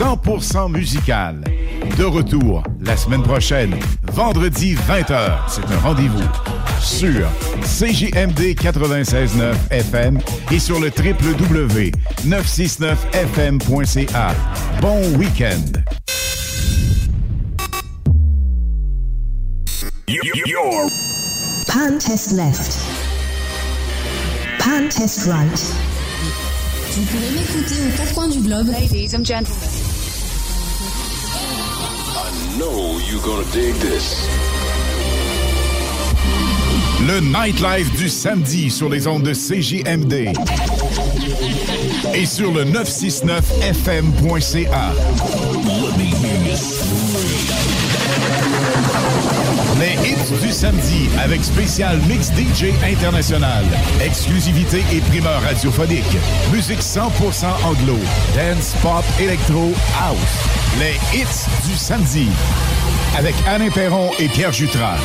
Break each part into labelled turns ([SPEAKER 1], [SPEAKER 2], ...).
[SPEAKER 1] 100% musical. De retour la semaine prochaine, vendredi 20h. C'est un rendez-vous sur CJMD 96.9 FM et sur le www.969fm.ca. Bon week-end.
[SPEAKER 2] Pan test left. Pan test right.
[SPEAKER 3] Vous pouvez m'écouter aux quatre coins du globe.
[SPEAKER 4] Ladies and gentlemen.
[SPEAKER 5] I know you're gonna dig this.
[SPEAKER 1] Le nightlife du samedi sur les ondes de CJMD et sur le 969fm.ca. Du samedi avec spécial Mix DJ International. Exclusivité et primeur radiophonique. Musique 100% anglo. Dance, pop, électro, house. Les hits du samedi avec Alain Perron et Pierre Jutras.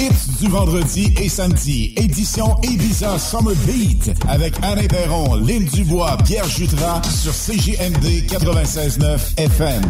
[SPEAKER 1] Hits du vendredi et samedi, édition Ibiza Summer Beat, avec Alain Perron, Lynn Dubois, Pierre Jutras sur CJMD 96.9 FM.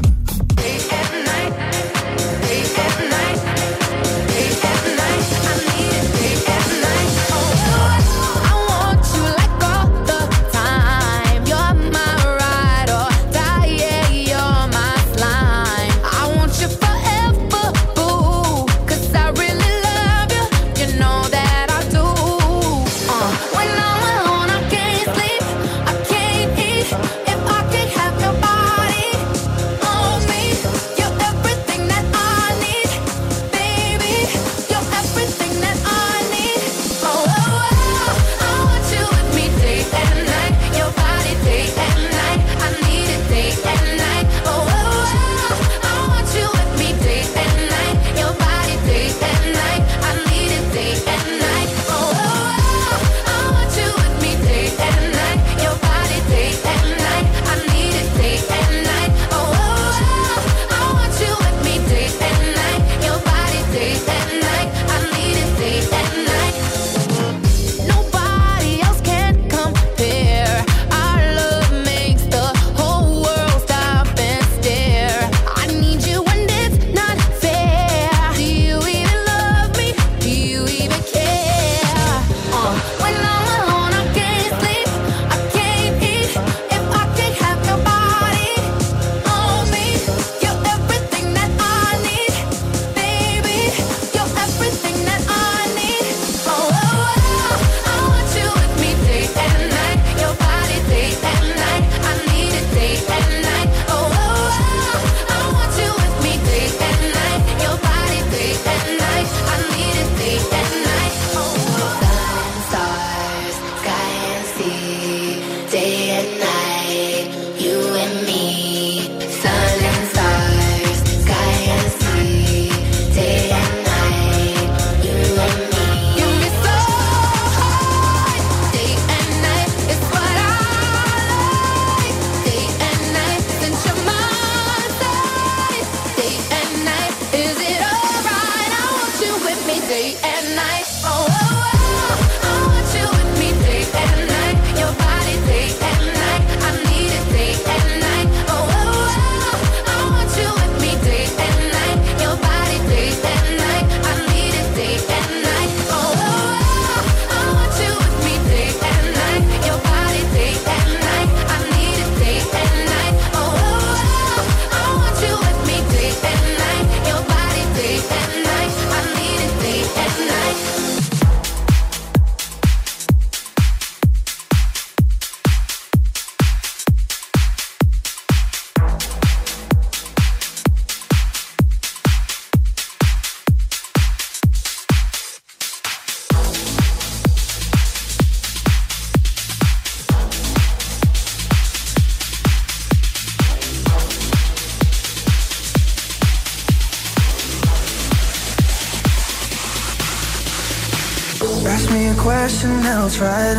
[SPEAKER 4] try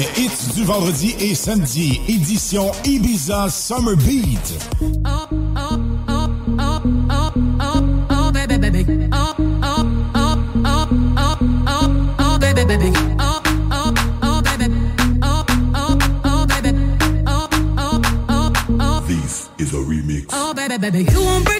[SPEAKER 1] Les hits du vendredi et samedi, édition Ibiza Summer Beat.
[SPEAKER 5] This is a remix.
[SPEAKER 6] Baby, baby.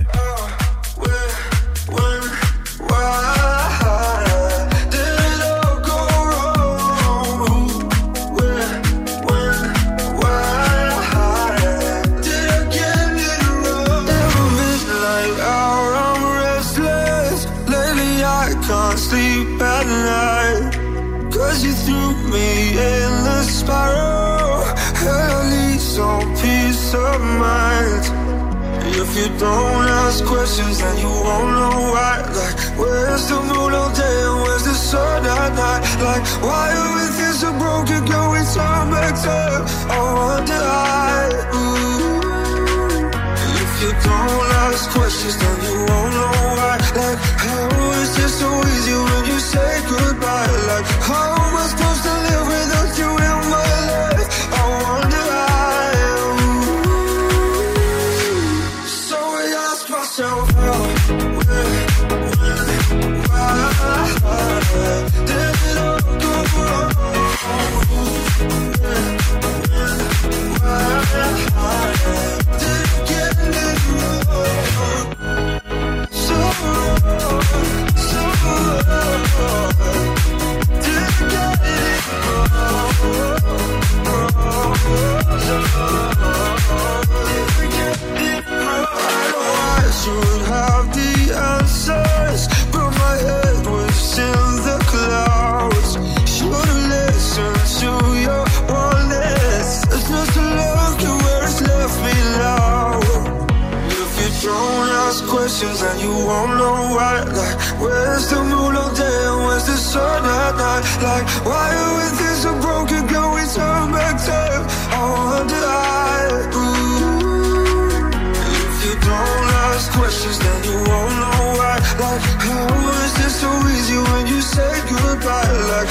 [SPEAKER 7] I can't sleep at night. Cause you threw me in the spiral. Hell needs some peace of mind. If you don't ask questions, then you won't know why. Like, where's the moon all day and where's the sun at night? Like, why are we feel so broken? We turn back time? Oh, I wonder why. Ooh. You don't ask questions, then you won't know why. Like, how is it so easy when you say goodbye? Like, how am If we can't be right, I don't know why I shouldn't have the answers. But my head was in the clouds. Shouldn't listen to your wallet. It's just a lucky word, it's left me loud. If you don't ask questions, then you won't know why. Like, where's the moon all day and where's the sun at night? Like, why are we questions, then you won't know why. Like, how is this so easy when you say goodbye? Like,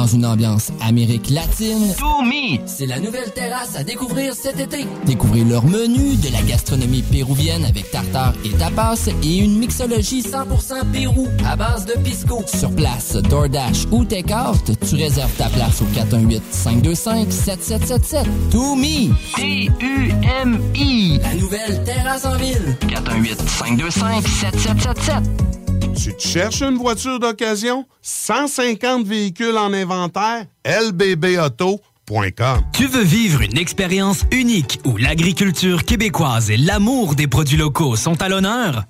[SPEAKER 8] dans une ambiance Amérique latine. To Me, c'est la nouvelle terrasse à découvrir cet été. Découvrez leur menu, de la gastronomie péruvienne avec tartare et tapas et une mixologie 100% Pérou à base de pisco. Sur place, DoorDash ou Takeout, tu réserves ta place au 418-525-7777. To Me, T-U-M-I, la nouvelle terrasse en ville. 418-525-7777.
[SPEAKER 9] Tu te cherches une voiture d'occasion? 150 véhicules en inventaire? lbbauto.com
[SPEAKER 10] Tu veux vivre une expérience unique où l'agriculture québécoise et l'amour des produits locaux sont à l'honneur?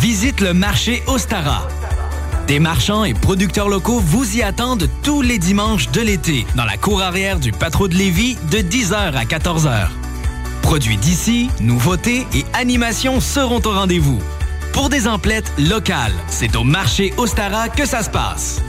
[SPEAKER 10] Visite le marché Ostara. Des marchands et producteurs locaux vous y attendent tous les dimanches de l'été dans la cour arrière du Patro de Lévis de 10h à 14h. Produits d'ici, nouveautés et animations seront au rendez-vous. Pour des emplettes locales, c'est au marché Ostara que ça se passe.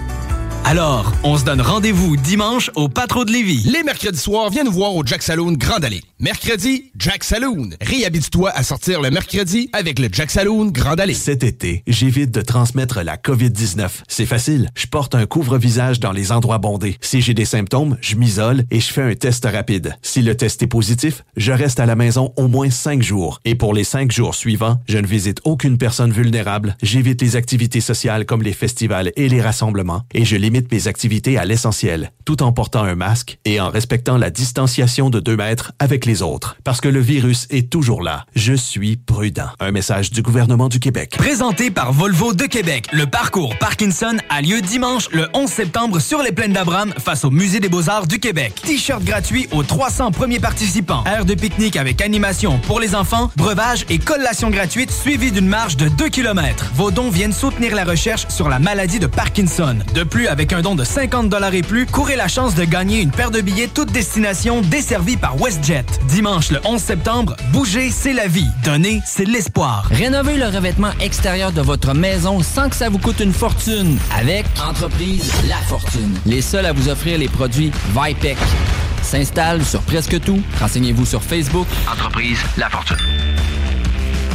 [SPEAKER 10] Alors, on se donne rendez-vous dimanche au Patro de Lévis.
[SPEAKER 11] Les mercredis soirs, viens nous voir au Jack Saloon Grande Allée. Mercredi, Jack Saloon. Réhabite-toi à sortir le mercredi avec le Jack Saloon Grande Allée.
[SPEAKER 12] Cet été, j'évite de transmettre la COVID-19. C'est facile. Je porte un couvre-visage dans les endroits bondés. Si j'ai des symptômes, je m'isole et je fais un test rapide. Si le test est positif, je reste à la maison au moins cinq jours. Et pour les cinq jours suivants, je ne visite aucune personne vulnérable. J'évite les activités sociales comme les festivals et les rassemblements. Et je limite mes activités à l'essentiel, tout en portant un masque et en respectant la distanciation de deux mètres avec les autres. Parce que le virus est toujours là. Je suis prudent. Un message du gouvernement du Québec.
[SPEAKER 10] Présenté par Volvo de Québec, le parcours Parkinson a lieu dimanche le 11 septembre sur les plaines d'Abraham face au Musée des Beaux-Arts du Québec. T-shirt gratuit aux 300 premiers participants. Aire de pique-nique avec animation pour les enfants, breuvage et collation gratuite suivie d'une marche de 2 km. Vos dons viennent soutenir la recherche sur la maladie de Parkinson. De plus, avec un don de 50 dollars et plus, courez la chance de gagner une paire de billets toute destination desservie par WestJet. Dimanche le 11 septembre, bouger, c'est la vie. Donner, c'est l'espoir.
[SPEAKER 8] Rénovez le revêtement extérieur de votre maison sans que ça vous coûte une fortune avec Entreprise La Fortune. Les seuls à vous offrir les produits Vipec. S'installe sur presque tout. Renseignez-vous sur Facebook. Entreprise La Fortune.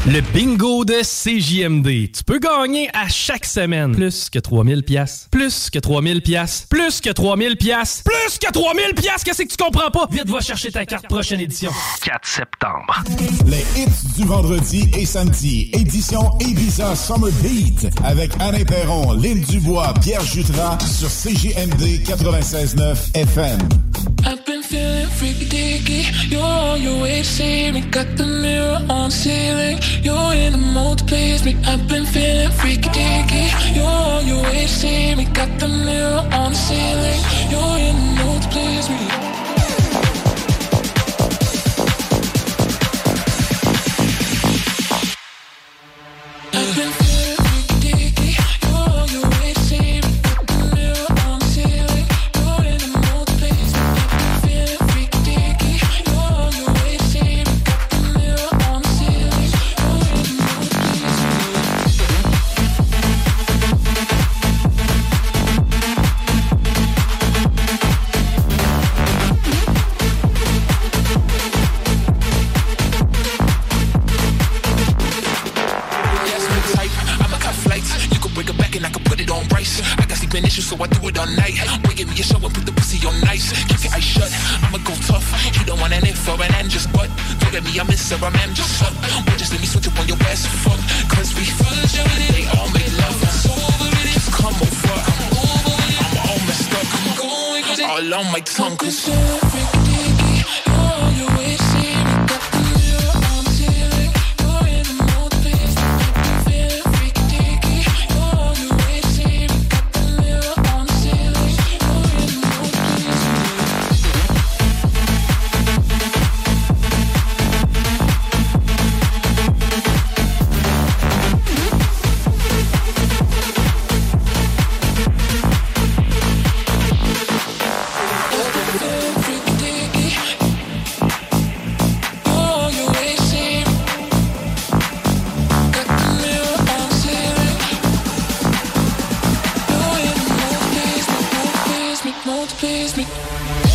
[SPEAKER 13] Le bingo de CJMD. Tu peux gagner à chaque semaine plus que 3000 pièces, plus que 3000 pièces, plus que 3000 pièces, plus que 3000 pièces. Qu'est-ce que tu comprends pas? Vite va chercher ta carte prochaine édition.
[SPEAKER 1] 4 septembre.
[SPEAKER 7] Les hits du vendredi et samedi. Édition Ibiza Summer Beat avec Alain Perron, Lynn Dubois, Pierre Jutras sur CJMD 96.9 FM.
[SPEAKER 4] I've been feeling freaky deaky. You're on your way to see me. Got the mirror on the ceiling. You're in the mood to please me. I've been feeling freaky deaky. You're on your way to see me. Got the mirror on the ceiling. You're in the mood to please me.
[SPEAKER 14] Get me a miss or a man, just suck. Boy, just let me switch up on your best fuck. Cause we they all make love. Just come over. I'm all messed up. All on my tongue, cause.
[SPEAKER 7] me, won't please me?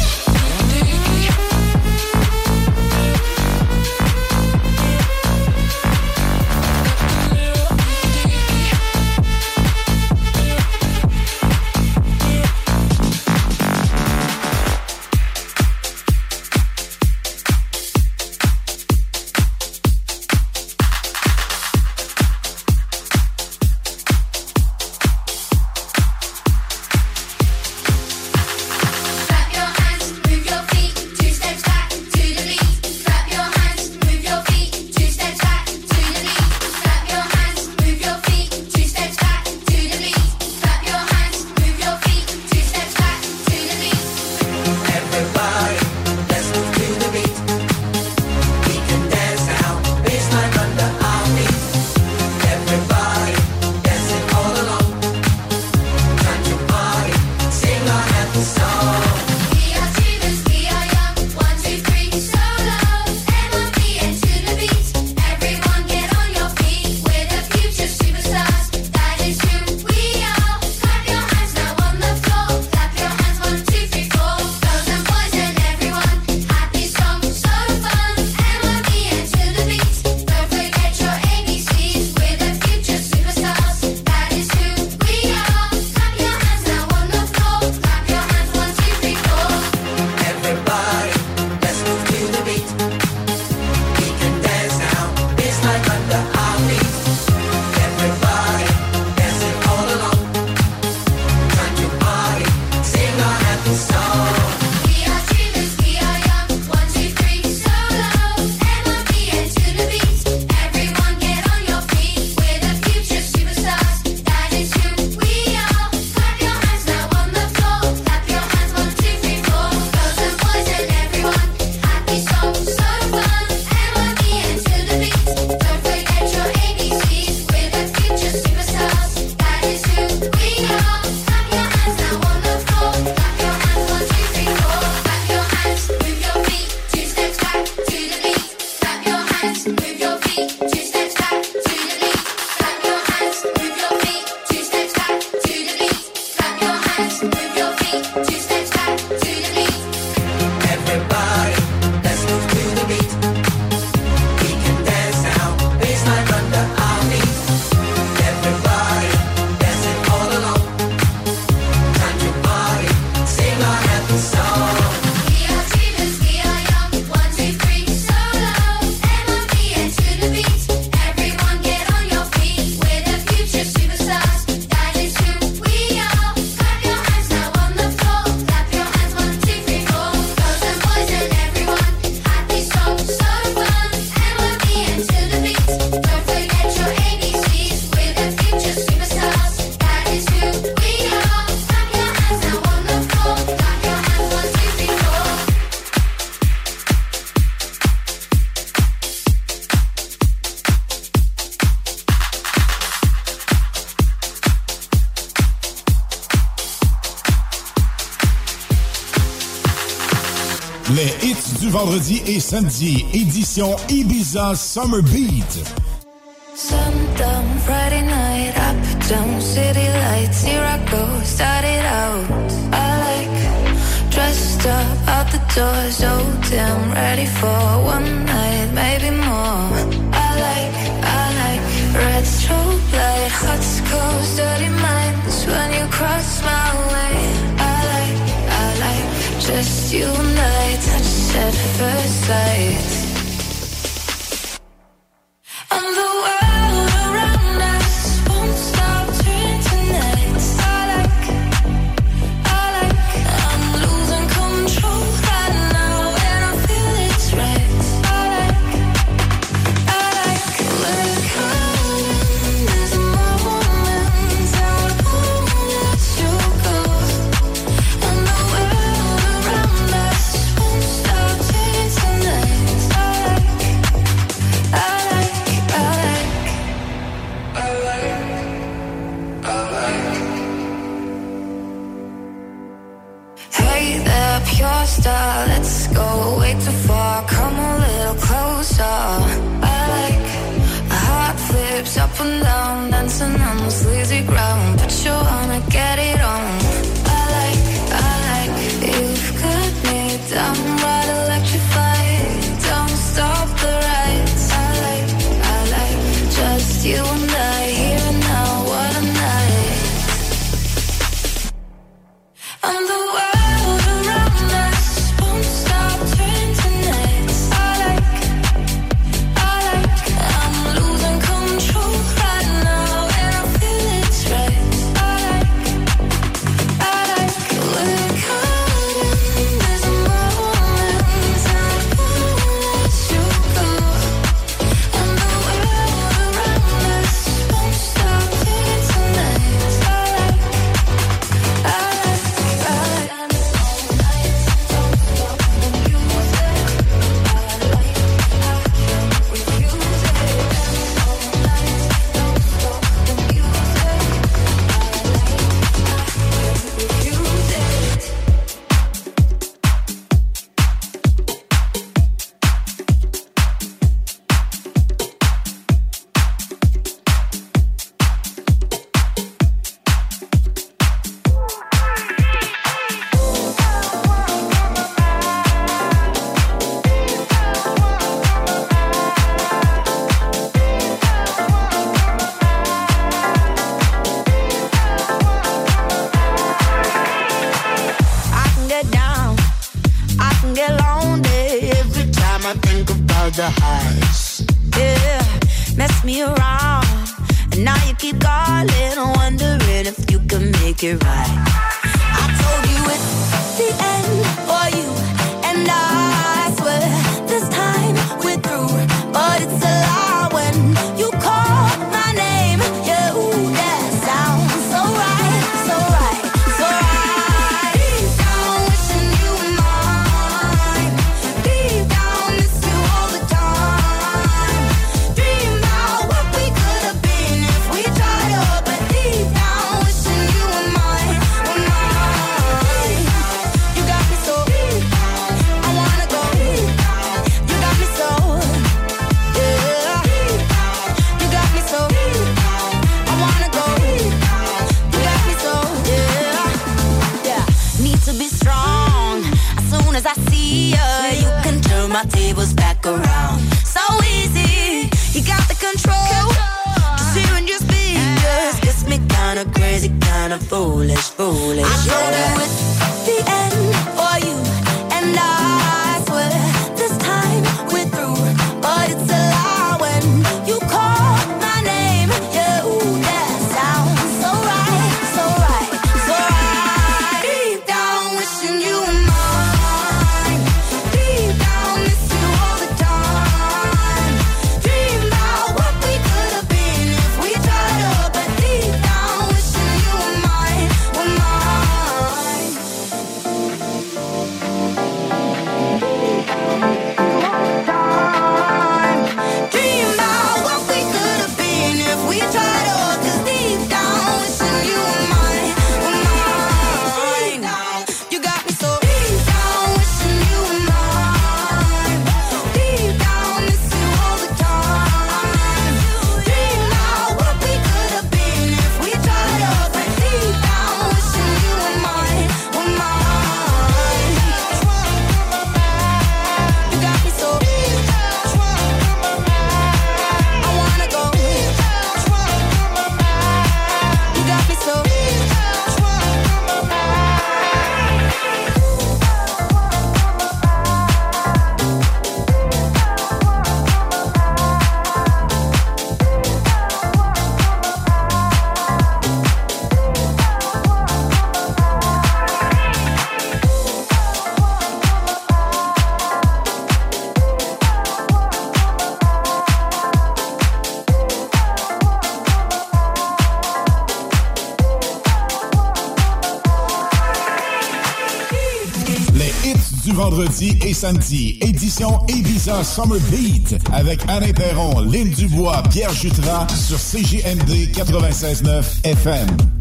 [SPEAKER 7] et samedi, édition Ibiza Summer Beat.
[SPEAKER 15] Sundown, Friday night, up down, city lights, here I go, started out. I like dressed up out the door, so damn ready for one night, maybe more. I like, I like red strobe light, hot cold, dirty minds when you cross my way. I like, I like just you and I.
[SPEAKER 16] at first sight. Foolish, foolish. I et Santi, édition Ibiza Summer Beat, avec Alain Perron, Lynn Dubois, Pierre Jutras sur CGMD 96.9 FM.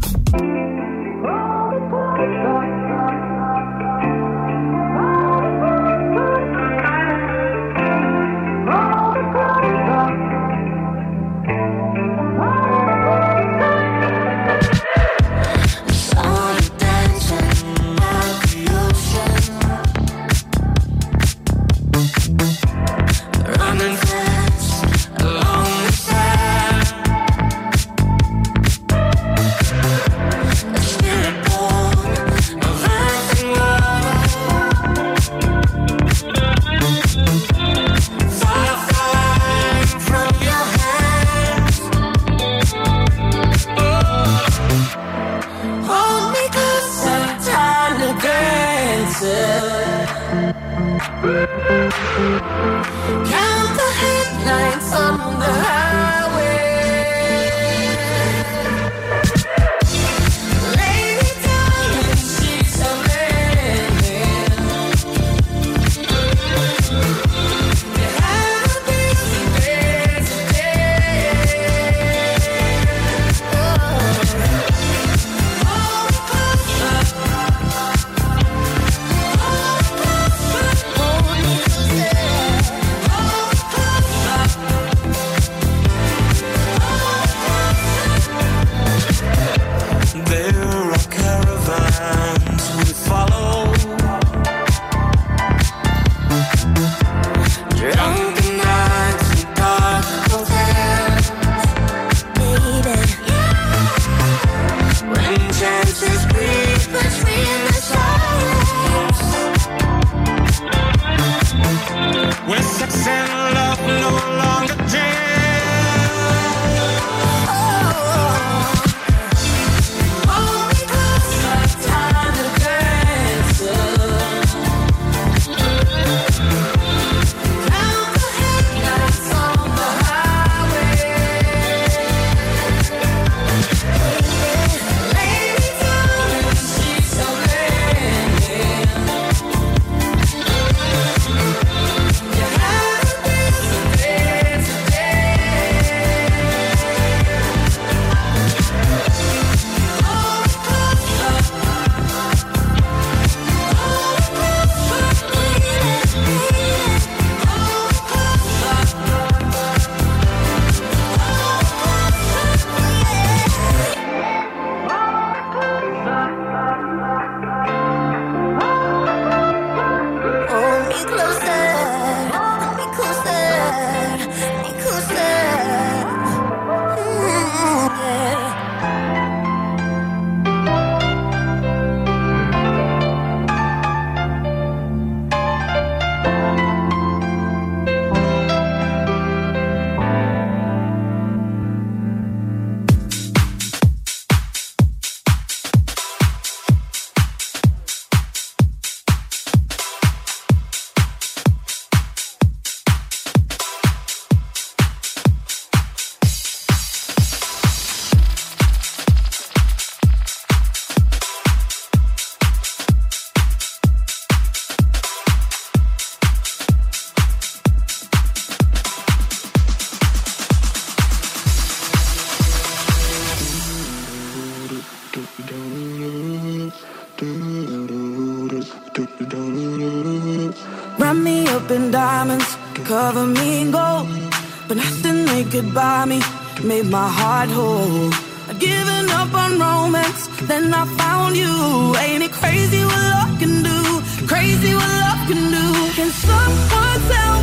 [SPEAKER 17] made my heart whole. I've given up on romance, then I found you. Ain't it crazy what love can do? Crazy what love can do? Can someone tell me?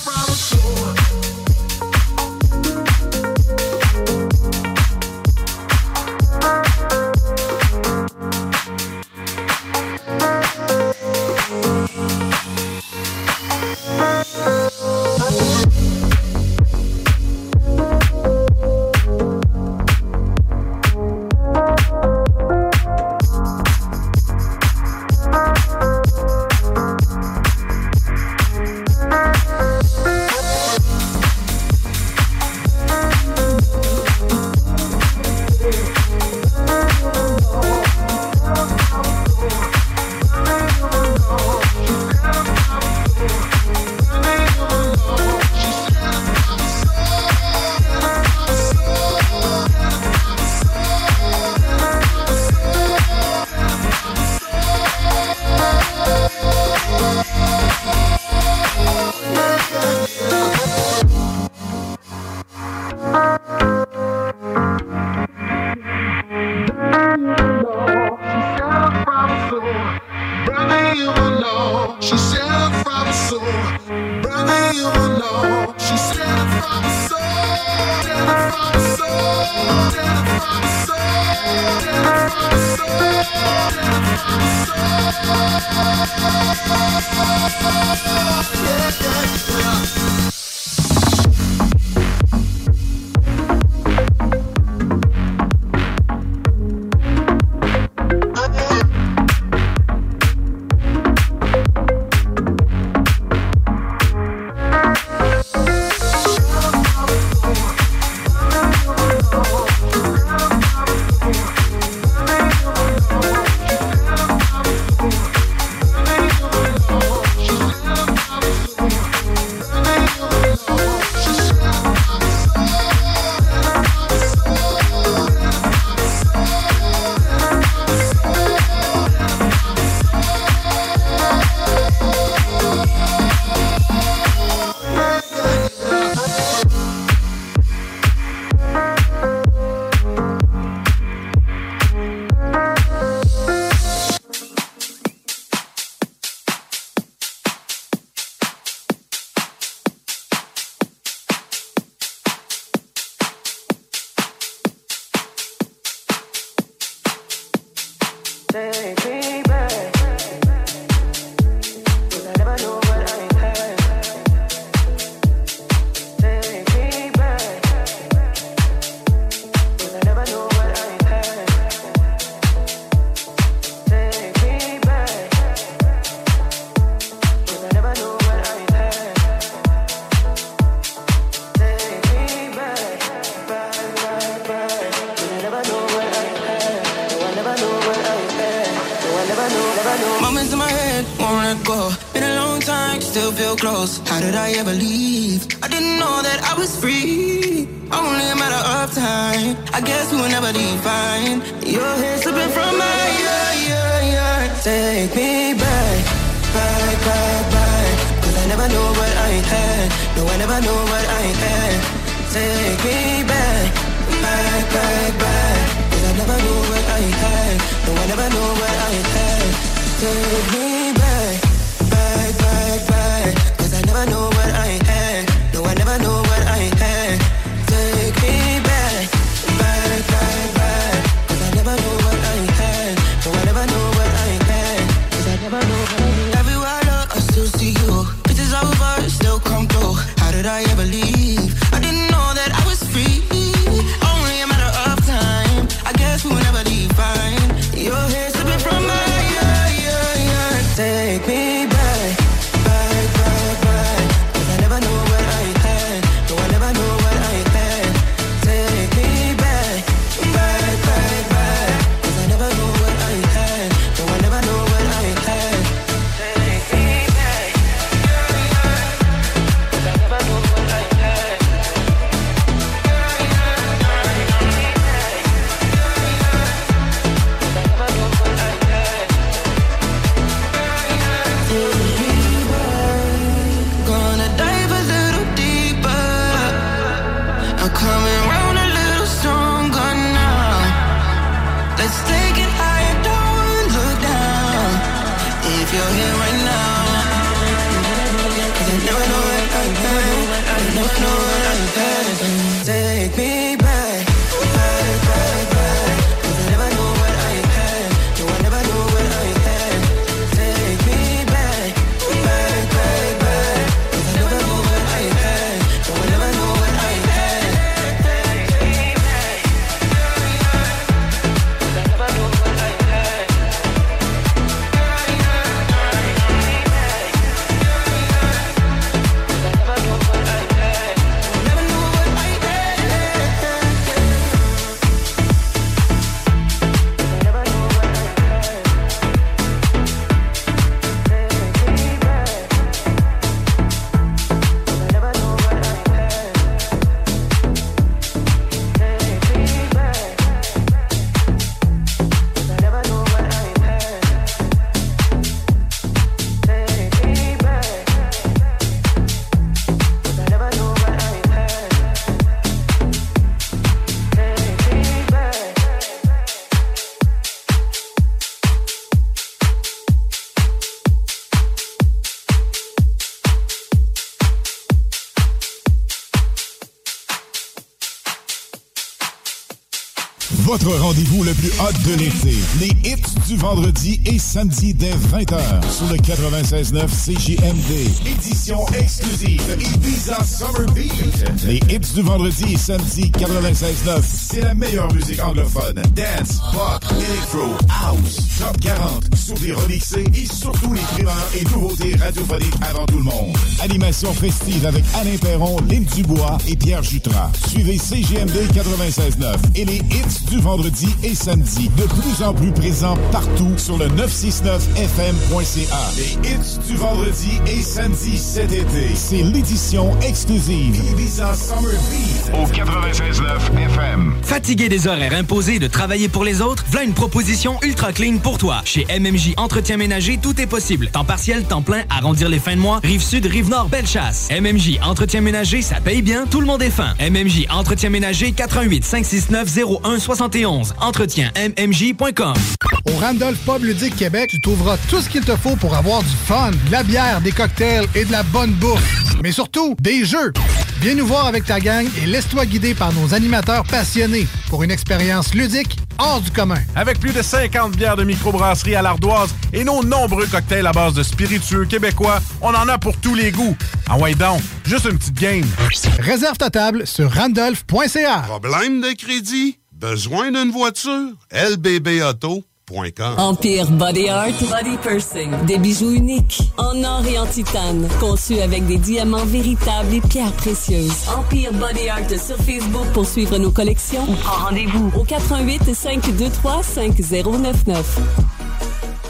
[SPEAKER 1] Le plus hot de l'été. Les hits du vendredi et samedi dès 20h sur le 96.9 CJMD. Édition exclusive Ibiza Summer Beat. Les hits du vendredi et samedi 96.9. C'est la meilleure musique anglophone. Dance, pop, electro, house, top 40, sur des remixés et surtout les primeurs et nouveautés radiophoniques avant tout le monde. Animation festive avec Alain Perron, Lynn Dubois et Pierre Jutras. Suivez CGMD 96.9 et les hits du vendredi et samedi, de plus en plus présents partout sur le 969fm.ca. Les hits du vendredi et samedi cet été, c'est l'édition exclusive Ibiza Summer Beat
[SPEAKER 18] au 96.9 FM.
[SPEAKER 10] Fatigué des horaires imposés de travailler pour les autres, voilà une proposition ultra clean pour toi. Chez MMJ Entretien Ménager, tout est possible. Temps partiel, temps plein, arrondir les fins de mois, rive sud, rive nord, belle chasse. MMJ Entretien Ménager, ça paye bien, tout le monde est fin. MMJ Entretien Ménager, 88 569 01 71. Entretien MMJ.com.
[SPEAKER 19] Au Randolph Pub Ludique Québec, tu trouveras tout ce qu'il te faut pour avoir du fun, de la bière, des cocktails et de la bonne bouffe. Mais surtout, des jeux. Viens nous voir avec ta gang et laisse-toi guider par nos animateurs passionnés pour une expérience ludique hors du commun.
[SPEAKER 20] Avec plus de 50 bières de microbrasserie à l'ardoise et nos nombreux cocktails à base de spiritueux québécois, on en a pour tous les goûts. Ah ouais donc, juste une petite game.
[SPEAKER 19] Réserve ta table sur randolph.ca.
[SPEAKER 9] Problème de crédit? Besoin d'une voiture? lbbauto.com
[SPEAKER 21] Empire Body Art, Body Pursing. Des bijoux uniques, en or et en titane, conçus avec des diamants véritables et pierres précieuses. Empire Body Art sur Facebook pour suivre nos collections ou prends rendez-vous au 88 523 5099.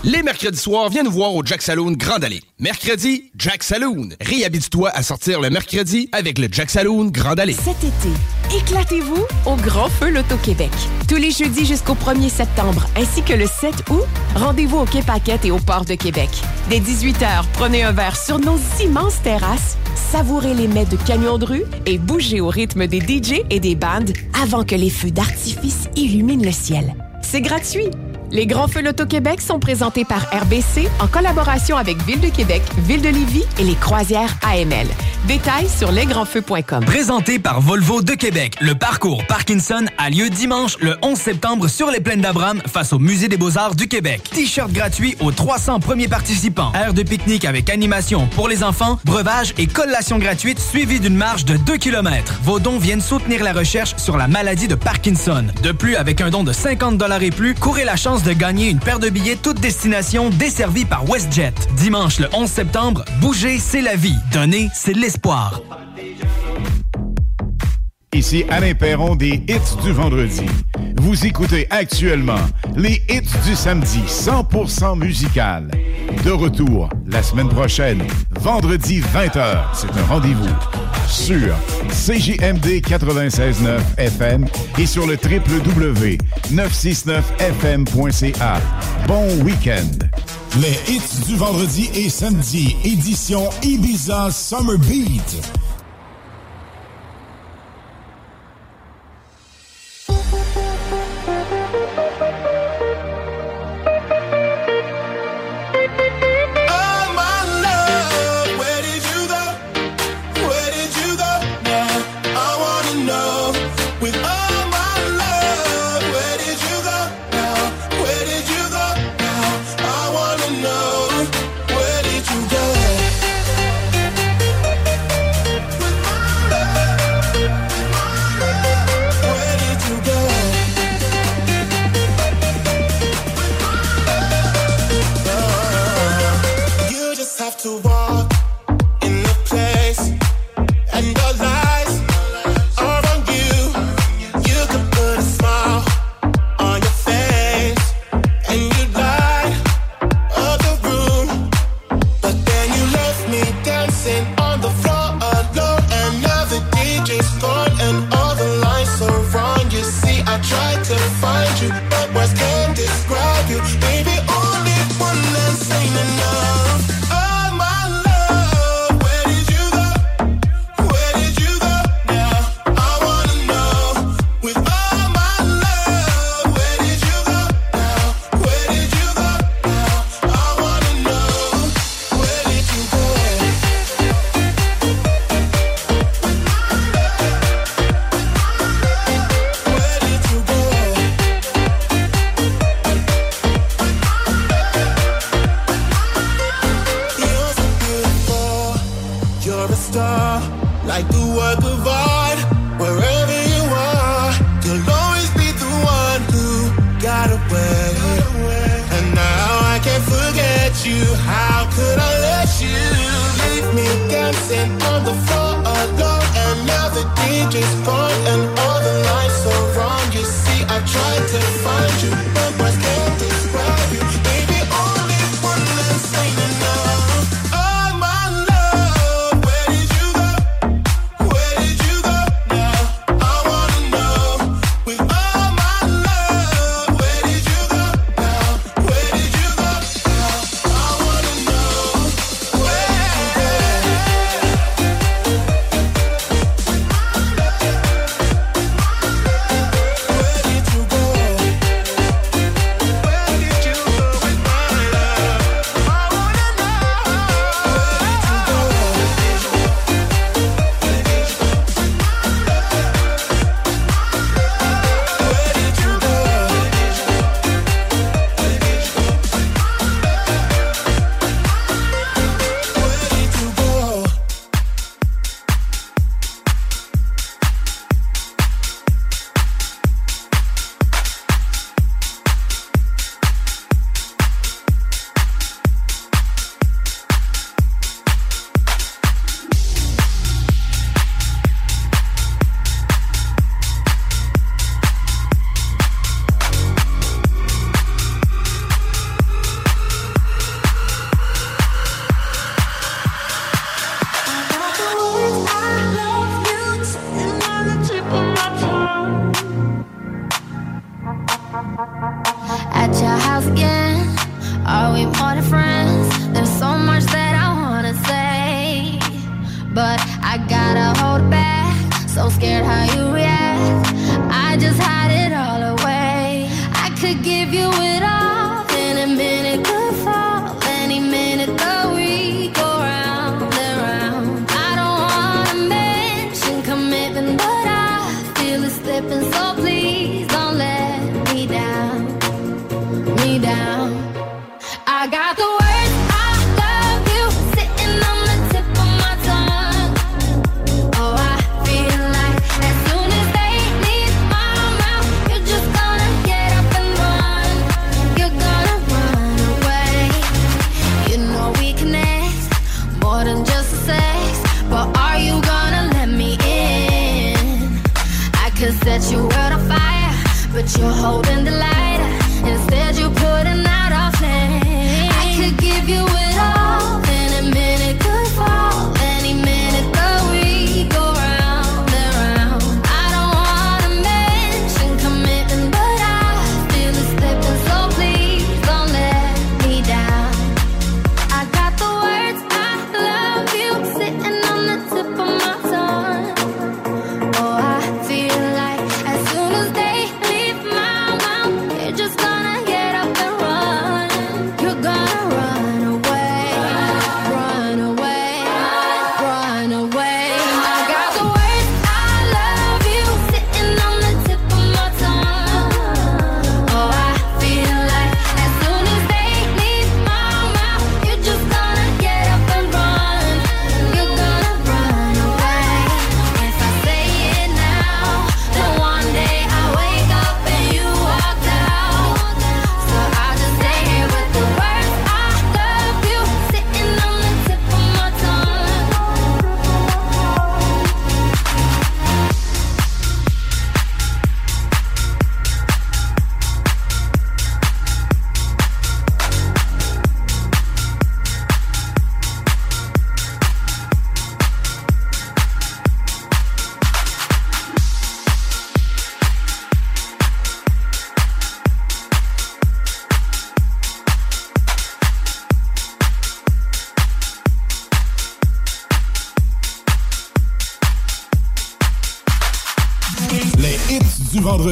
[SPEAKER 11] Les mercredis soirs, viens nous voir au Jack Saloon Grande Allée. Mercredi, Jack Saloon. Réhabite-toi à sortir le mercredi avec le Jack Saloon Grande Allée.
[SPEAKER 22] Cet été, éclatez-vous au Grand Feu Loto-Québec. Tous les jeudis jusqu'au 1er septembre, ainsi que le 7 août, rendez-vous au Quai Paquette et au Port de Québec. Dès 18h, prenez un verre sur nos immenses terrasses, savourez les mets de camions de rue et bougez au rythme des DJ et des bandes avant que les feux d'artifice illuminent le ciel. C'est gratuit. Les Grands Feux Loto-Québec sont présentés par RBC en collaboration avec Ville de Québec, Ville de Lévis et les croisières AML. Détails sur lesgrandsfeux.com.
[SPEAKER 10] Présenté par Volvo de Québec, le parcours Parkinson a lieu dimanche le 11 septembre sur les plaines d'Abraham face au Musée des Beaux-Arts du Québec. T-shirt gratuit aux 300 premiers participants. Aire de pique-nique avec animation pour les enfants, breuvage et collation gratuite suivie d'une marche de 2 km. Vos dons viennent soutenir la recherche sur la maladie de Parkinson. De plus, avec un don de 50 dollars et plus, courez la chance de gagner une paire de billets toute destination desservie par WestJet. Dimanche le 11 septembre, bouger, c'est la vie. Donner, c'est l'espoir.
[SPEAKER 1] Ici Alain Perron des hits du vendredi. Vous écoutez actuellement les hits du samedi 100% musical. De retour la semaine prochaine, vendredi 20h. C'est un rendez-vous sur CJMD 96.9 FM et sur le www.969fm.ca. Bon week-end.
[SPEAKER 7] Les hits du vendredi et samedi, édition Ibiza Summer Beat.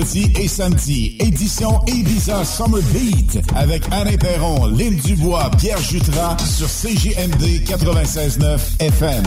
[SPEAKER 1] vendredi et samedi, édition Ibiza Summer Beat avec Alain Perron, Lynn Dubois, Pierre Jutras sur CJMD 96.9 FM.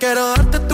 [SPEAKER 7] Quiero darte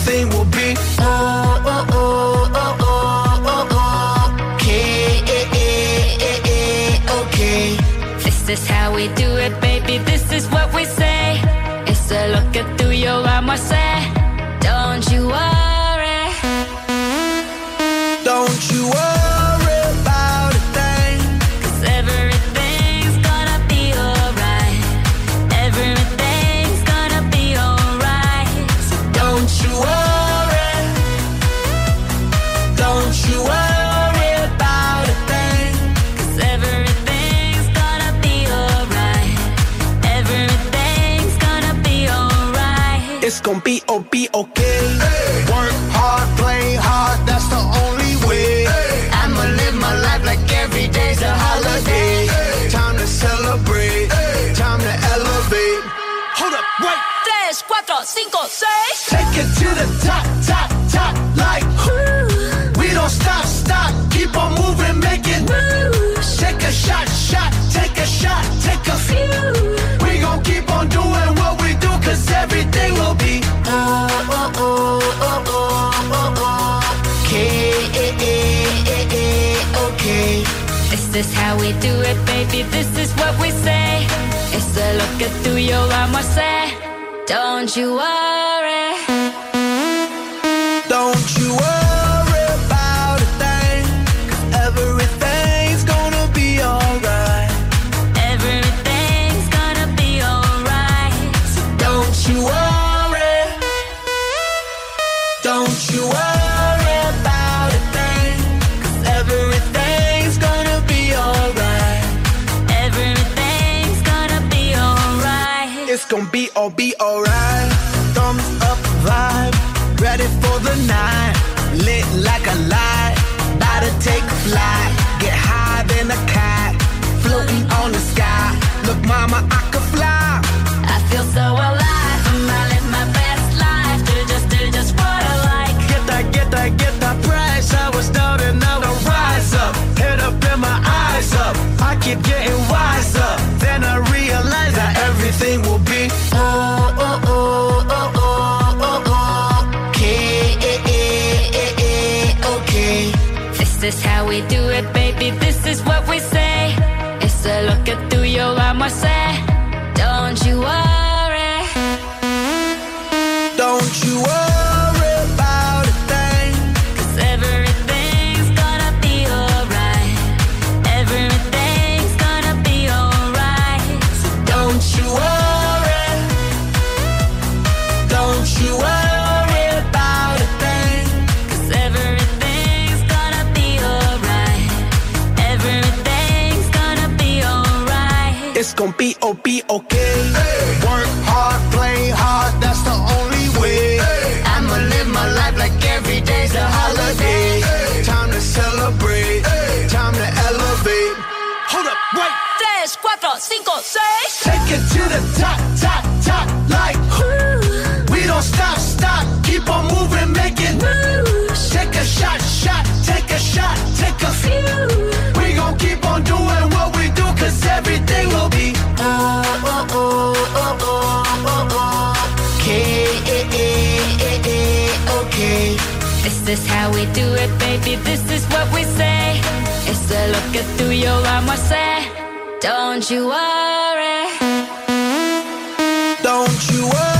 [SPEAKER 7] everything will be oh oh oh oh oh oh oh okay okay.
[SPEAKER 23] This is how we do it, baby. This is what cinco, seis.
[SPEAKER 7] Take it to the top, top, top, like. Ooh. We don't stop, stop, keep on moving, make it. Ooh. Take a shot, shot, take a shot, take a few. We gon' keep on doing what we do, cause everything will be. Oh, oh, oh, oh, oh, oh, oh. Okay, eh, eh, eh, eh, okay.
[SPEAKER 23] This is how we do it, baby, this is what we say. Es lo que
[SPEAKER 7] tú y yo vamos a
[SPEAKER 23] hacer.
[SPEAKER 7] Don't you worry.
[SPEAKER 23] we do it, baby, this is what we say. It's
[SPEAKER 7] the
[SPEAKER 23] look at through your arm, I say, don't you worry.
[SPEAKER 7] Don't you worry.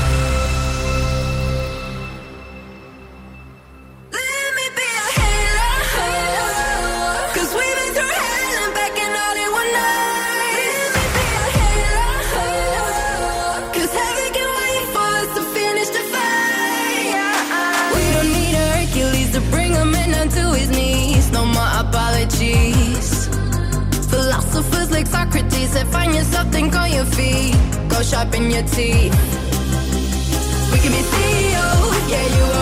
[SPEAKER 16] sharpen your teeth. We can be CEOs. yeah, you are.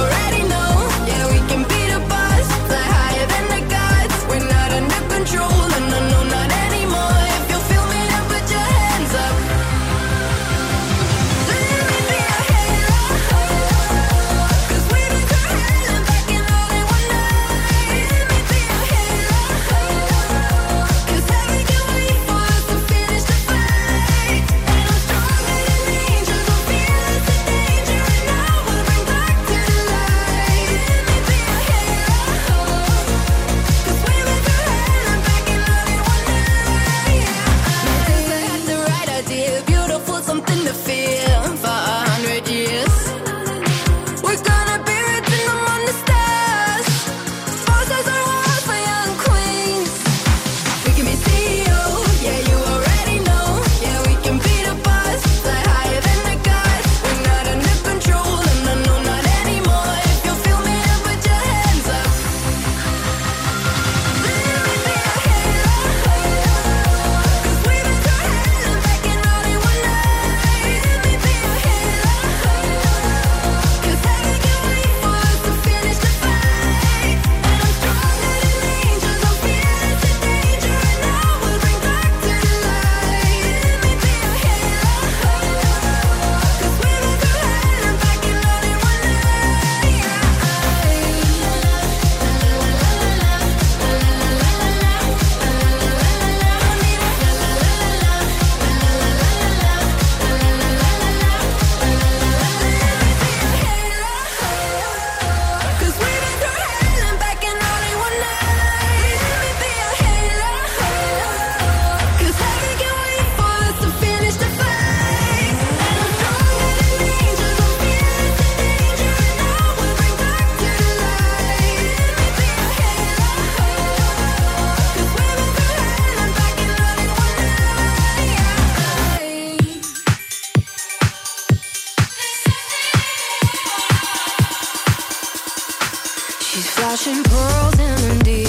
[SPEAKER 16] pearls in the
[SPEAKER 1] deep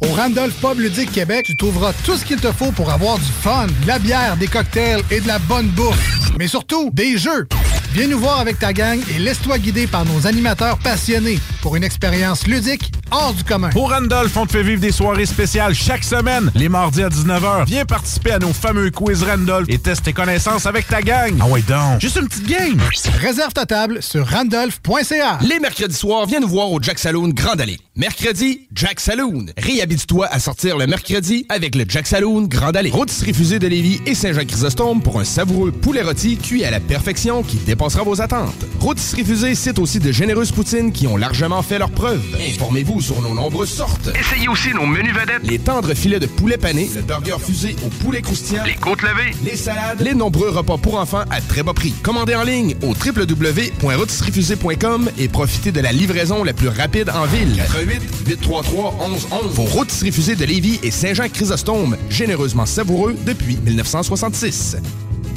[SPEAKER 19] Au Randolph Pub Ludique Québec, tu trouveras tout ce qu'il te faut pour avoir du fun, de la bière, des cocktails et de la bonne bouffe. Mais surtout, des jeux. Viens nous voir avec ta gang et laisse-toi guider par nos animateurs passionnés pour une expérience ludique hors du commun.
[SPEAKER 20] Au Randolph, on te fait vivre des soirées spéciales chaque semaine, les mardis à 19h. Viens participer à nos fameux quiz Randolph et teste tes connaissances avec ta gang. Ah ouais donc, juste une petite game.
[SPEAKER 19] Réserve ta table sur randolph.ca.
[SPEAKER 11] Les mercredis soirs, viens nous voir au Jack Saloon Grande Allée. Mercredi, Jack Saloon. Réhabite-toi à sortir le mercredi avec le Jack Saloon Grande Allée. Rôtisserie fusée de Lévis et Saint-Jean-Chrysostome pour un savoureux poulet rôti cuit à la perfection qui dépassera vos attentes. Rôtisserie fusée cite aussi de généreuses poutines qui ont largement fait leur preuve. Informez-vous sur nos nombreuses sortes. Essayez aussi nos menus vedettes. Les tendres filets de poulet pané, le burger fusé au poulet croustillant, les côtes levées, les salades, les nombreux repas pour enfants à très bas prix. Commandez en ligne au www.rôtisseriefusée.com et profitez de la livraison la plus rapide en ville. 88 833 1111. Vos rôtisseries fusées de Lévis et Saint-Jean-Chrysostome, généreusement savoureux depuis 1966.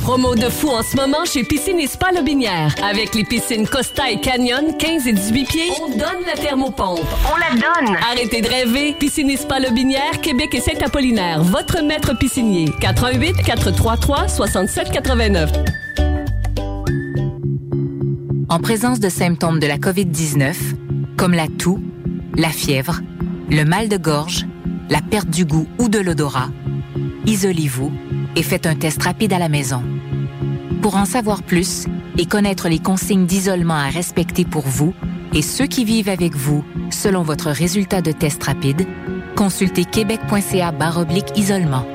[SPEAKER 21] Promo de fou en ce moment chez Piscine et Spa Lobinière. Avec les piscines Costa et Canyon, 15 et 18 pieds, on donne la thermopompe. On la donne! Arrêtez de rêver. Piscine et Spa Lobinière, Québec et Saint-Apollinaire. Votre maître piscinier. 88 433 67 89.
[SPEAKER 24] En présence de symptômes de la COVID-19, comme la toux, la fièvre, le mal de gorge, la perte du goût ou de l'odorat, isolez-vous et faites un test rapide à la maison. Pour en savoir plus et connaître les consignes d'isolement à respecter pour vous et ceux qui vivent avec vous selon votre résultat de test rapide, consultez québec.ca oblique isolement.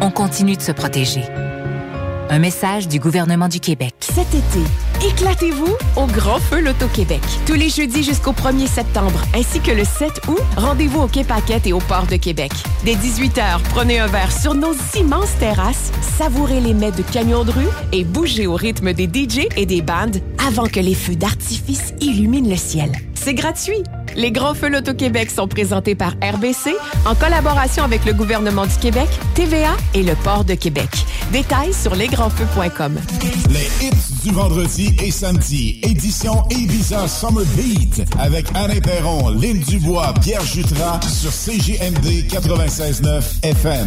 [SPEAKER 24] On continue de se protéger. Un message du gouvernement du Québec.
[SPEAKER 22] Cet été, éclatez-vous au Grand Feu Loto-Québec. Tous les jeudis jusqu'au 1er septembre, ainsi que le 7 août, rendez-vous au Quai Paquette et au Port de Québec. Dès 18h, prenez un verre sur nos immenses terrasses, savourez les mets de camions de rue et bougez au rythme des DJ et des bandes avant que les feux d'artifice illuminent le ciel. C'est gratuit. Les Grands Feux Loto-Québec sont présentés par RBC en collaboration avec le gouvernement du Québec, TVA et le Port de Québec. Détails sur lesgrandsfeux.com.
[SPEAKER 7] Les hits et samedi, édition Ibiza Summer Beat, avec Alain Perron, Lynn Dubois, Pierre Jutras sur CGMD 96.9 FM.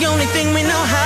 [SPEAKER 25] The only thing we know how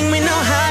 [SPEAKER 25] Thing we know how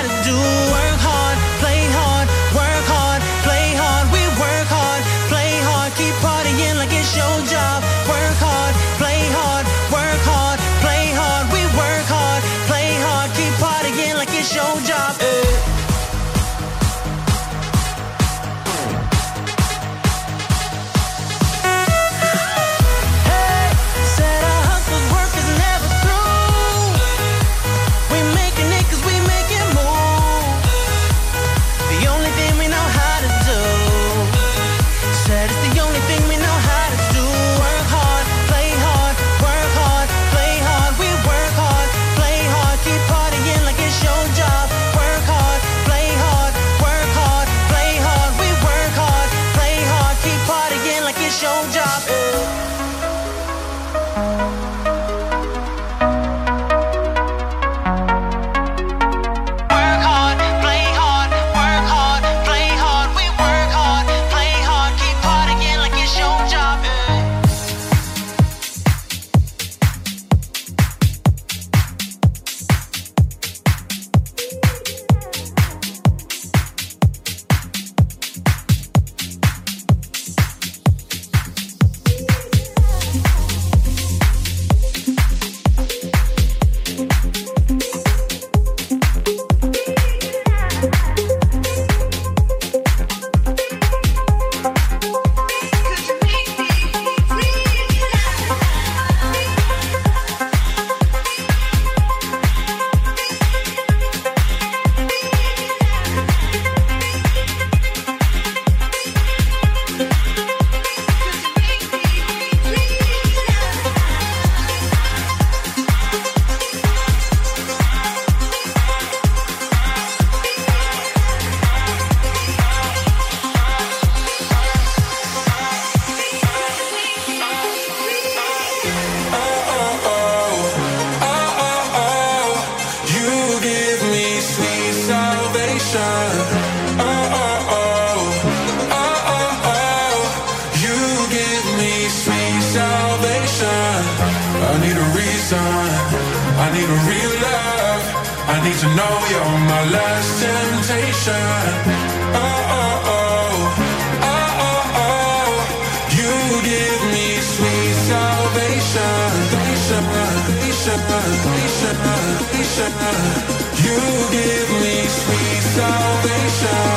[SPEAKER 25] to know
[SPEAKER 26] you're my last temptation. Oh, oh, oh. Oh, oh, oh. You give me sweet salvation. You give me sweet salvation.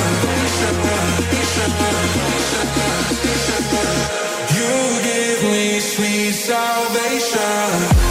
[SPEAKER 26] You give me sweet salvation.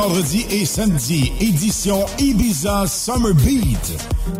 [SPEAKER 1] Vendredi et samedi, édition Ibiza Summer Beat.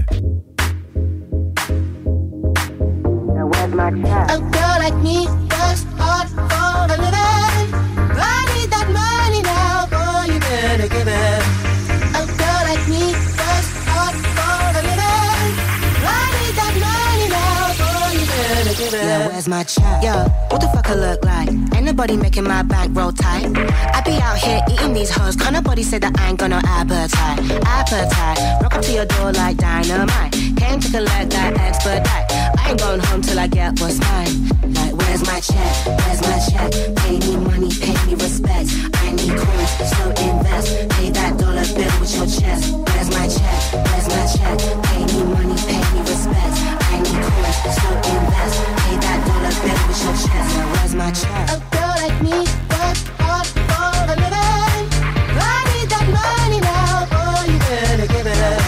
[SPEAKER 27] Where's my check? Yo, what the fuck I look like? Ain't nobody making my bank roll tight. I be out here eating these hoes. Can't nobody say that I ain't got no appetite. Appetite. Rock up to your door like dynamite. Came to collect that expedite. I ain't going home till I get what's mine. Like, where's my check? Where's my check? Pay me money, pay me respect. I need coins, so invest. Pay that dollar bill with your chest. Where's my check? Where's my check? Pay me money, pay me respect. Invest. That dollar your where's my check?
[SPEAKER 28] A girl like me works hard for living. I need that money now, you give it up.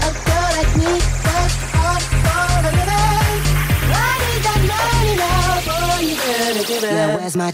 [SPEAKER 28] A girl like me works hard for living. I need that money now, you give it up.
[SPEAKER 27] where's my?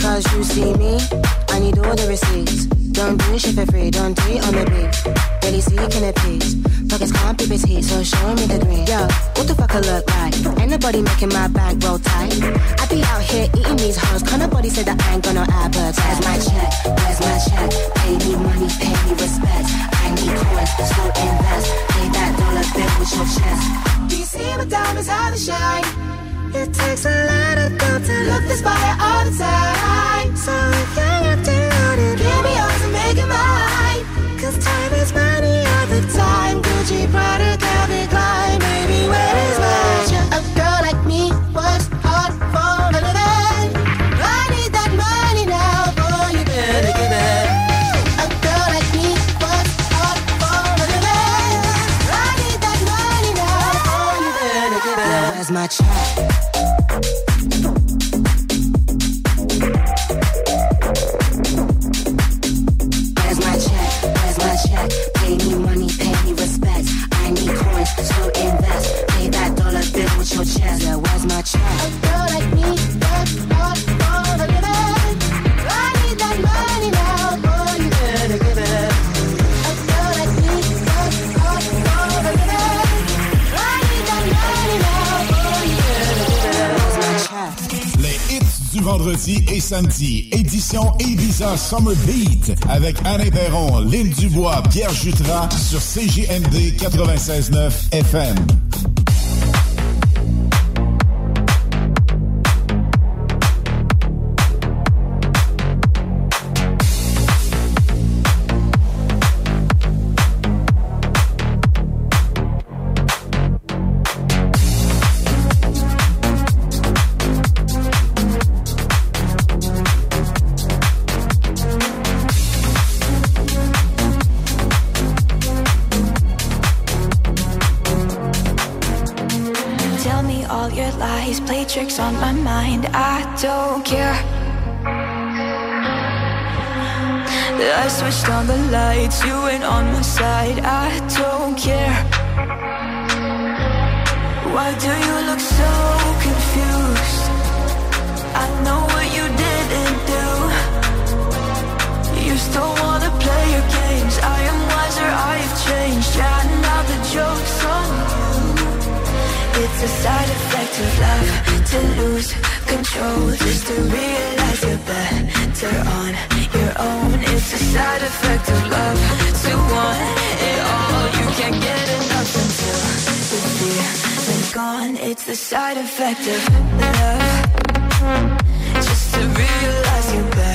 [SPEAKER 27] Cause you see me, I need all the receipts. Don't do shit for free, don't do it on the beat. Daily seeking a piece. Pockets can't be petite, so show me the green. Yo, what the fuck I look like? Ain't nobody making my bank roll tight. I be out here eating these hoes. Can't nobody say that I ain't got no appetite. Where's my check? Where's my check? Pay me money, pay me respect. I need coins, so invest. Pay that dollar bill with your chest.
[SPEAKER 28] Do you see my diamonds how they shine? It takes a lot of gold to look this fire all the time. So if you're locked and loaded, give me yours and make it mine. Cause time is money all the time. Gucci, Prada, Calvin Klein. Baby, where is check? A girl
[SPEAKER 7] vendredi et samedi, édition Ibiza Summer Beat, avec Alain Perron, Lynn Dubois, Pierre Jutras, sur CJMD 96.9 FM.
[SPEAKER 15] Tricks on my mind. I don't care. I switched on the lights, you ain't on my side. I don't care. Why do you look so confused? I know what you didn't do. You still wanna play your games. I am wiser, I've changed. Yeah, now the joke's on you. It's a side effect of love to lose control, just to realize you're better on your own. It's a side effect of love to want it all. You can't get enough until the feeling's gone. It's the side effect of love, just to realize you're better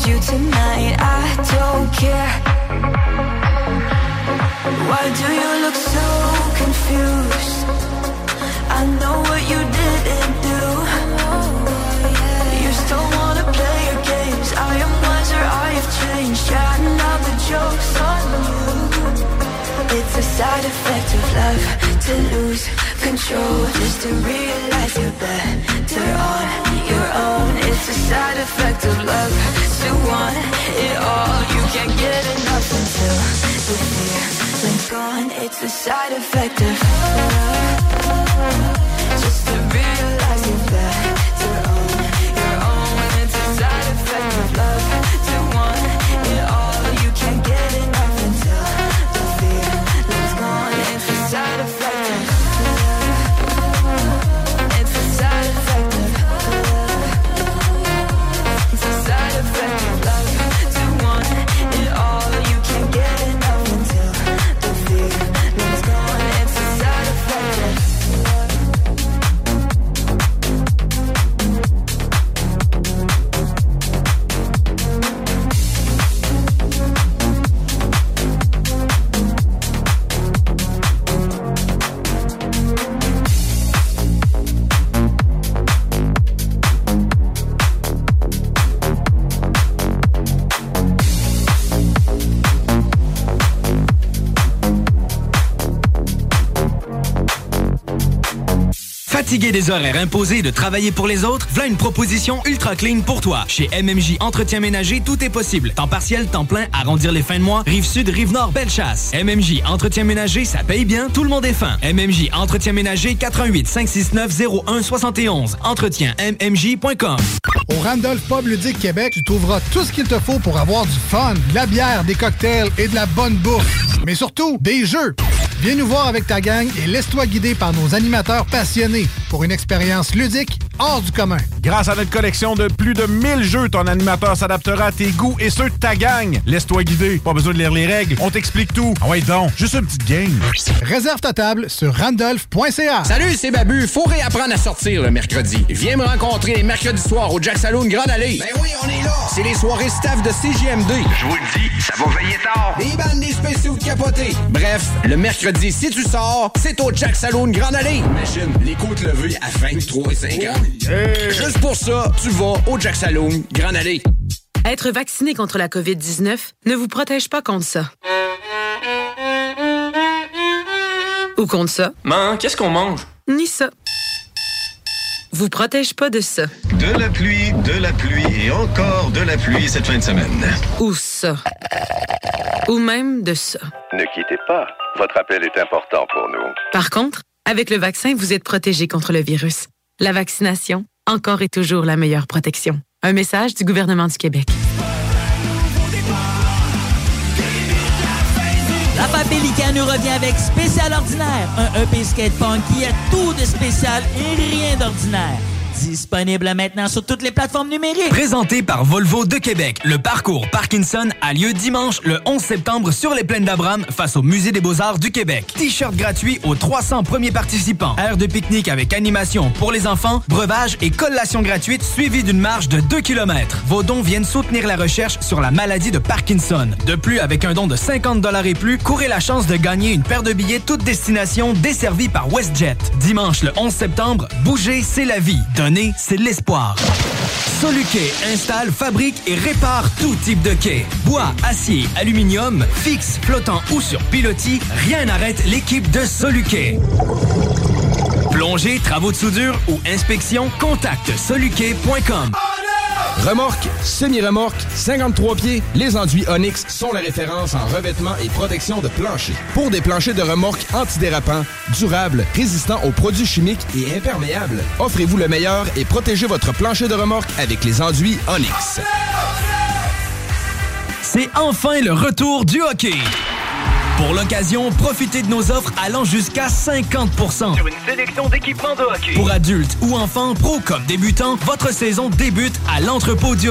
[SPEAKER 15] disguise, you tonight. I don't care. Why do you look so confused? I know what you didn't do. You still wanna play your games. I am wiser, I have changed. Yeah, now the joke's on you. It's a side effect of love to lose control, just to realize you're better on. It's a side effect of love to want it all. You can't get enough until the feeling's gone. It's a side effect of love,
[SPEAKER 10] Fatigué des horaires imposés de travailler pour les autres, voilà une proposition ultra clean pour toi. Chez MMJ Entretien Ménager, tout est possible. Temps partiel, temps plein, arrondir les fins de mois, rive sud, rive nord, belle chasse. MMJ Entretien Ménager, ça paye bien, tout le monde est fin. MMJ Entretien Ménager, 88 569 0171. Entretien MMJ.com.
[SPEAKER 19] Au Randolph Pub Ludique Québec, tu trouveras tout ce qu'il te faut pour avoir du fun, de la bière, des cocktails et de la bonne bouffe. Mais surtout, des jeux. Viens nous voir avec ta gang et laisse-toi guider par nos animateurs passionnés pour une expérience ludique hors du commun.
[SPEAKER 20] Grâce à notre collection de plus de 1000 jeux, ton animateur s'adaptera à tes goûts et ceux de ta gang. Laisse-toi guider. Pas besoin de lire les règles. On t'explique tout. Ah ouais donc, juste une petite game.
[SPEAKER 19] Réserve ta table sur randolph.ca.
[SPEAKER 29] Salut, c'est Babu. Faut réapprendre à sortir le mercredi. Viens me rencontrer les mercredis soirs au Jack Saloon Grande Allée. Ben oui, on est là. C'est les soirées staff de CGMD. Je vous le dis, ça va veiller tard. Des bandes, des spéciaux de capotés. Bref, le mercredi, si tu sors, c'est au Jack Saloon Grande Allée. Imagine, les côtes levées à 23 et 50. Juste pour ça, tu vas au Jack Saloon Grande Allée.
[SPEAKER 30] Être vacciné contre la COVID-19 ne vous protège pas contre ça.
[SPEAKER 22] Ou contre ça?
[SPEAKER 31] Man, qu'est-ce qu'on mange?
[SPEAKER 22] Ni ça. Vous protège pas de ça.
[SPEAKER 32] De la pluie, de la pluie et encore de la pluie cette fin de semaine.
[SPEAKER 22] Ou ça. Ou même de ça.
[SPEAKER 33] Ne quittez pas. Votre appel est important pour nous.
[SPEAKER 22] Par contre, avec le vaccin, vous êtes protégé contre le virus. La vaccination, encore et toujours la meilleure protection. Un message du gouvernement du Québec.
[SPEAKER 34] Papa Pélican nous revient avec Spécial Ordinaire, un EP skatepunk qui a tout de spécial et rien d'ordinaire. Disponible maintenant sur toutes les plateformes numériques.
[SPEAKER 10] Présenté par Volvo de Québec, le parcours Parkinson a lieu dimanche le 11 septembre sur les plaines d'Abraham face au Musée des Beaux-Arts du Québec. T-shirt gratuit aux 300 premiers participants. Aire de pique-nique avec animation pour les enfants, breuvage et collation gratuite suivie d'une marche de 2 km. Vos dons viennent soutenir la recherche sur la maladie de Parkinson. De plus, avec un don de 50 et plus, courez la chance de gagner une paire de billets toute destination desservie par WestJet. Dimanche le 11 septembre, bouger, c'est la vie. Donner, c'est l'espoir. Soluquet installe, fabrique et répare tout type de quai. Bois, acier, aluminium, fixe, flottant ou sur pilotis, rien n'arrête l'équipe de Soluquet. Plongée, travaux de soudure ou inspection, contacte soluquet.com.
[SPEAKER 11] Remorque, semi-remorque, 53 pieds, les enduits Onyx sont la référence en revêtement et protection de plancher. Pour des planchers de remorque antidérapants, durables, résistants aux produits chimiques et imperméables, offrez-vous le meilleur et protégez votre plancher de remorque avec les enduits Onyx.
[SPEAKER 10] C'est enfin le retour du hockey. Pour l'occasion, profitez de nos offres allant jusqu'à 50%
[SPEAKER 35] Sur une sélection d'équipements de hockey.
[SPEAKER 10] Pour adultes ou enfants, pro comme débutants, votre saison débute à l'entrepôt du